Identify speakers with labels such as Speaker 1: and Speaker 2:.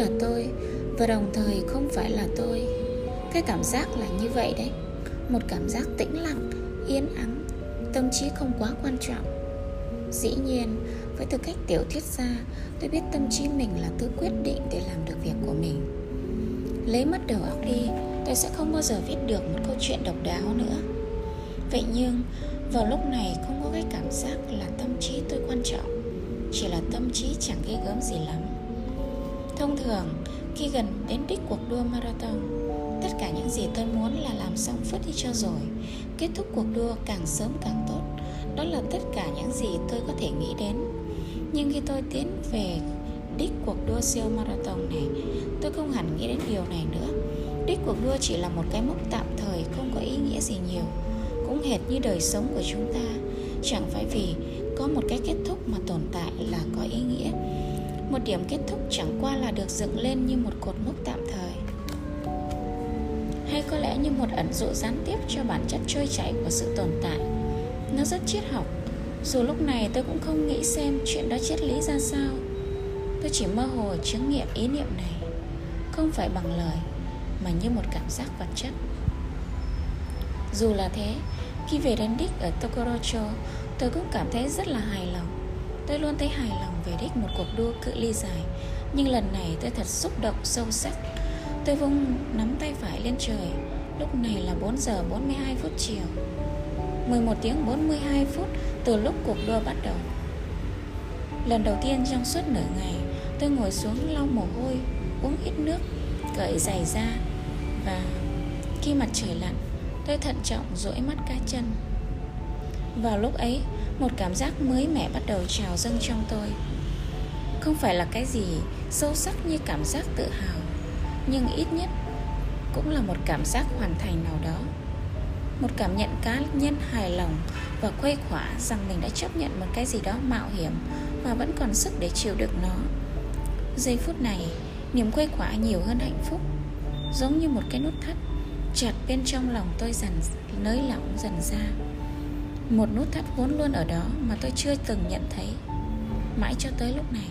Speaker 1: là tôi, và đồng thời không phải là tôi. Cái cảm giác là như vậy đấy. Một cảm giác tĩnh lặng, yên ắng, tâm trí không quá quan trọng. Dĩ nhiên, với tư cách tiểu thuyết gia, tôi biết tâm trí mình là thứ quyết định để làm được việc của mình. Lấy mất đầu óc đi, tôi sẽ không bao giờ viết được một câu chuyện độc đáo nữa. Vậy nhưng, vào lúc này không có cái cảm giác là tâm trí tôi quan trọng. Chỉ là tâm trí chẳng ghê gớm gì lắm thông thường khi gần đến đích cuộc đua marathon, tất cả những gì tôi muốn là làm xong phút đi cho rồi, kết thúc cuộc đua càng sớm càng tốt. Đó là tất cả những gì tôi có thể nghĩ đến. Nhưng khi tôi tiến về đích cuộc đua siêu marathon này, tôi không hẳn nghĩ đến điều này nữa. Đích cuộc đua chỉ là một cái mốc tạm thời, không có ý nghĩa gì nhiều, cũng hệt như đời sống của chúng ta. Chẳng phải vì có một cái kết thúc mà tồn tại là có ý nghĩa một điểm kết thúc chẳng qua là được dựng lên như một cột mốc tạm thời. Hay có lẽ như một ẩn dụ gián tiếp cho bản chất trôi chảy của sự tồn tại. Nó rất triết học. Dù lúc này tôi cũng không nghĩ xem chuyện đó triết lý ra sao. Tôi chỉ mơ hồ chứng nghiệm ý niệm này. Không phải bằng lời, mà như một cảm giác vật chất. Dù là thế, khi về đến đích ở Tokorocho, tôi cũng cảm thấy rất là hài lòng tôi luôn thấy hài lòng về đích một cuộc đua cự ly dài. Nhưng lần này tôi thật xúc động sâu sắc. Tôi vung nắm tay phải lên trời. Lúc này là 4 giờ 42 phút chiều. 11 tiếng 42 phút từ lúc cuộc đua bắt đầu. Lần đầu tiên trong suốt nửa ngày, tôi ngồi xuống lau mồ hôi, uống ít nước, cởi giày ra và khi mặt trời lặn, tôi thận trọng duỗi mắt cá chân vào lúc ấy, một cảm giác mới mẻ bắt đầu trào dâng trong tôi. Không phải là cái gì sâu sắc như cảm giác tự hào, nhưng ít nhất cũng là một cảm giác hoàn thành nào đó. Một cảm nhận cá nhân hài lòng và khuây khỏa rằng mình đã chấp nhận một cái gì đó mạo hiểm và vẫn còn sức để chịu đựng nó. Giây phút này, niềm khuây khỏa nhiều hơn hạnh phúc, giống như một cái nút thắt chặt bên trong lòng tôi dần, nới lỏng dần ra một nút thắt vốn luôn ở đó mà tôi chưa từng nhận thấy. Mãi cho tới lúc này